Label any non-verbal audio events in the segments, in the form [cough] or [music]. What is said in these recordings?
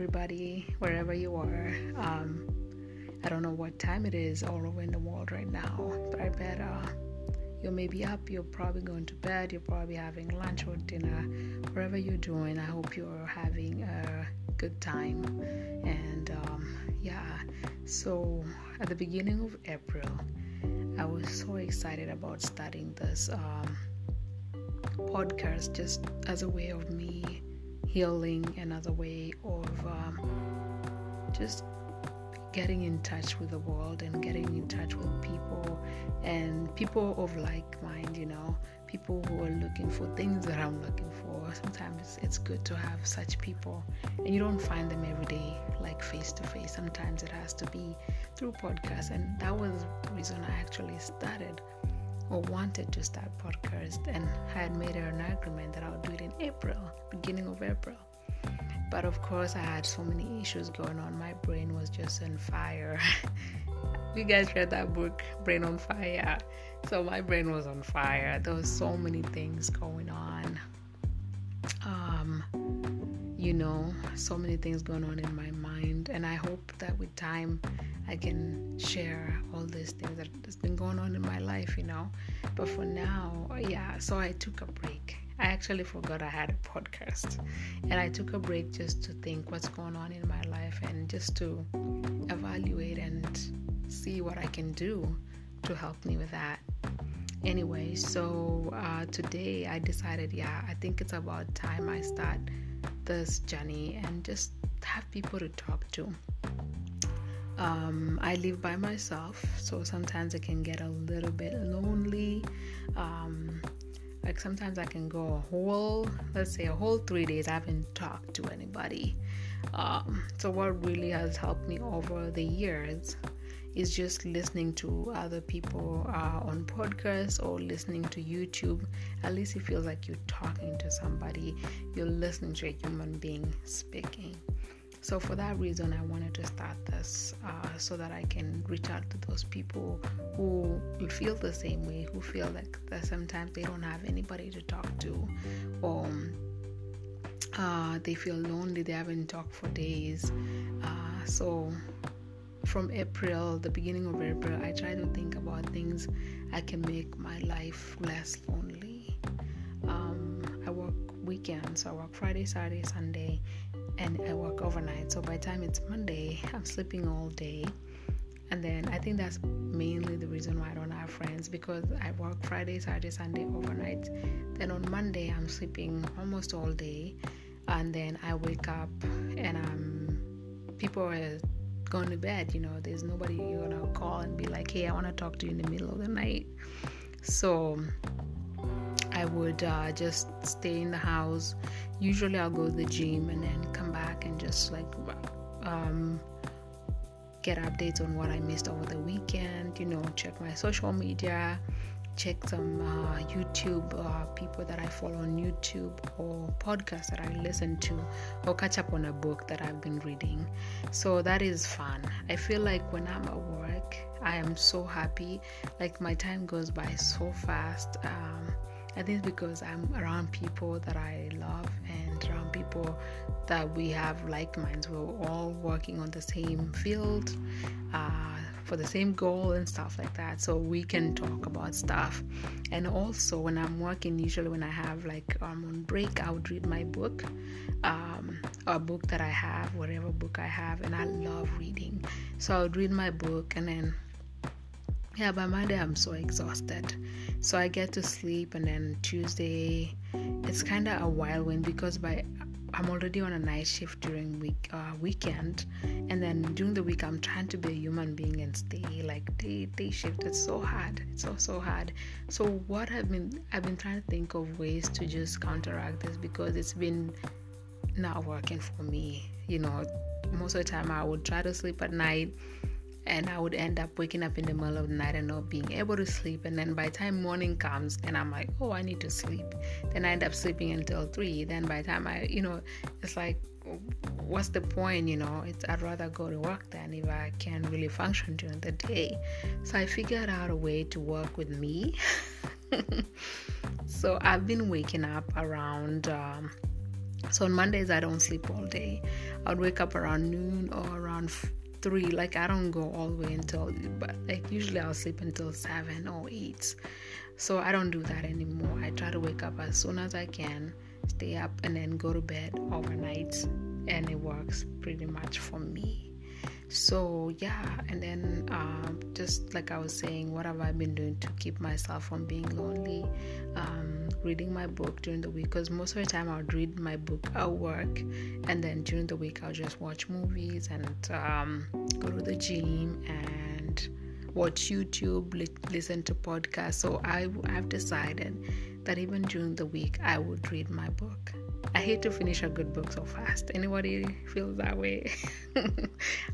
everybody, wherever you are. Um, I don't know what time it is all over in the world right now, but I bet uh, you may be up, you're probably going to bed, you're probably having lunch or dinner, wherever you're doing. I hope you're having a good time. And um, yeah, so at the beginning of April, I was so excited about starting this um, podcast just as a way of me healing another way of um, just getting in touch with the world and getting in touch with people and people of like mind, you know, people who are looking for things that I'm looking for. Sometimes it's good to have such people, and you don't find them every day, like face to face. Sometimes it has to be through podcasts, and that was the reason I actually started or wanted to start podcast, and had made an agreement that I would do it in April, beginning of April. But of course, I had so many issues going on. My brain was just on fire. [laughs] you guys read that book, Brain on Fire? So my brain was on fire. There was so many things going on. Um, you know, so many things going on in my mind, and I hope that with time I can share all these things that has been going on in my life, you know. But for now, yeah. So I took a break. I actually forgot I had a podcast, and I took a break just to think what's going on in my life and just to evaluate and see what I can do to help me with that. Anyway, so uh, today I decided, yeah, I think it's about time I start this journey and just have people to talk to. Um, I live by myself, so sometimes it can get a little bit lonely. Um, like sometimes I can go a whole, let's say, a whole three days I haven't talked to anybody. Um, so, what really has helped me over the years is just listening to other people uh, on podcasts or listening to YouTube. At least it feels like you're talking to somebody, you're listening to a human being speaking. So, for that reason, I wanted to start this uh, so that I can reach out to those people who feel the same way, who feel like that sometimes they don't have anybody to talk to, or uh, they feel lonely, they haven't talked for days. Uh, so, from April, the beginning of April, I try to think about things I can make my life less lonely. Um, I work weekends, so I work Friday, Saturday, Sunday, and I work overnight. So by the time it's Monday, [laughs] I'm sleeping all day. And then I think that's mainly the reason why I don't have friends because I work Friday, Saturday, Sunday overnight. Then on Monday, I'm sleeping almost all day. And then I wake up and I'm, people are going to bed. You know, there's nobody you're to call and be like, hey, I want to talk to you in the middle of the night. So I would uh, just stay in the house. Usually, I'll go to the gym and then come back and just like um, get updates on what I missed over the weekend. You know, check my social media, check some uh, YouTube uh, people that I follow on YouTube or podcasts that I listen to, or catch up on a book that I've been reading. So that is fun. I feel like when I'm at work, I am so happy. Like my time goes by so fast. Um, I think because I'm around people that I love and around people that we have like minds. We're all working on the same field uh, for the same goal and stuff like that. So we can talk about stuff. And also, when I'm working, usually when I have like I'm on break, I would read my book, um, a book that I have, whatever book I have, and I love reading. So I would read my book and then yeah, by Monday I'm so exhausted. So I get to sleep, and then Tuesday it's kind of a whirlwind because by I'm already on a night shift during week uh, weekend, and then during the week I'm trying to be a human being and stay like day day shift. It's so hard. It's so so hard. So what I've been I've been trying to think of ways to just counteract this because it's been not working for me. You know, most of the time I would try to sleep at night and I would end up waking up in the middle of the night and not being able to sleep. And then by the time morning comes, and I'm like, oh, I need to sleep. Then I end up sleeping until three. Then by the time I, you know, it's like, what's the point? You know, it's I'd rather go to work than if I can't really function during the day. So I figured out a way to work with me. [laughs] so I've been waking up around. Um, So on Mondays, I don't sleep all day. I'd wake up around noon or around three. Like I don't go all the way until, but like usually I'll sleep until seven or eight. So I don't do that anymore. I try to wake up as soon as I can, stay up, and then go to bed overnight, and it works pretty much for me so yeah and then um, just like i was saying what have i been doing to keep myself from being lonely um, reading my book during the week because most of the time i'll read my book at work and then during the week i'll just watch movies and um, go to the gym and watch youtube li- listen to podcasts. So I, i've decided that even during the week i would read my book I hate to finish a good book so fast. Anybody feels that way? [laughs] I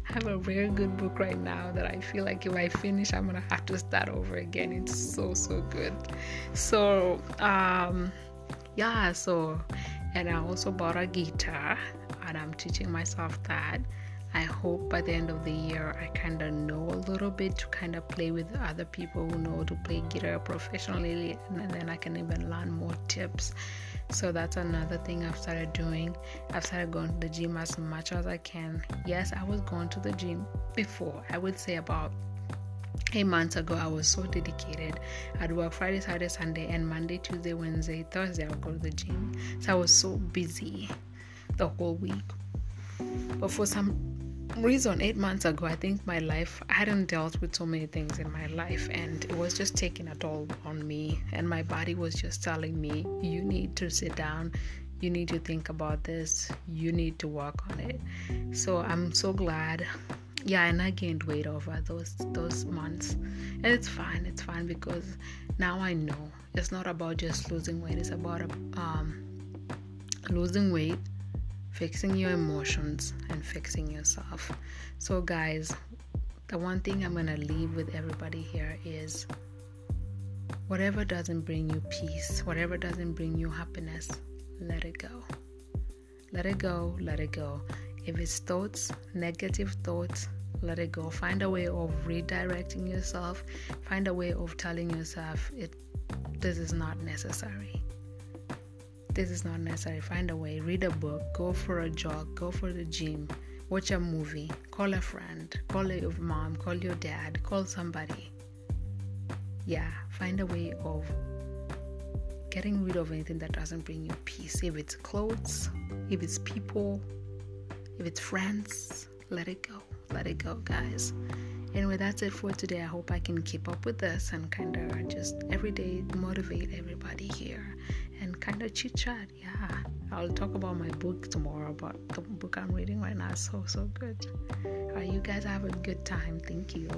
have a very good book right now that I feel like if I finish, I'm gonna have to start over again. It's so so good. So um, yeah. So and I also bought a guitar, and I'm teaching myself that. I hope by the end of the year I kind of know a little bit to kind of play with other people who know to play guitar professionally, and then I can even learn more tips so that's another thing I've started doing. I've started going to the gym as much as I can. Yes, I was going to the gym before. I would say about eight months ago, I was so dedicated. I'd work Friday, Saturday, Sunday, and Monday, Tuesday, Wednesday, Thursday, I would go to the gym. So I was so busy the whole week. But for some reason eight months ago i think my life i hadn't dealt with so many things in my life and it was just taking a toll on me and my body was just telling me you need to sit down. You need to think about this. You need to work on it. So i'm so glad. Yeah and i gained weight over those those months. And it's fine it's fine because now i know. It's not about just losing weight it's about um, losing weight fixing your emotions and fixing yourself. So, guys, the one thing I'm going to leave with everybody here is whatever doesn't bring you peace, whatever doesn't bring you happiness, let it go. Let it go, let it go. If it's thoughts, negative thoughts, let it go. Find a way of redirecting yourself. Find a way of telling yourself it this is not necessary this is not necessary. Find a way. Read a book. Go for a jog. Go for the gym. Watch a movie. Call a friend. Call your mom. Call your dad. Call somebody. Yeah, find a way of getting rid of anything that doesn't bring you peace. If it's clothes, if it's people, if it's friends, let it go. Let it go, guys. Anyway, that's it for today. I hope I can keep up with this and kind of just every day motivate everybody here kind of chit chat. Yeah, I'll talk about my book tomorrow, but the book I'm reading right now is so, so good. All right, you guys have a good time. Thank you.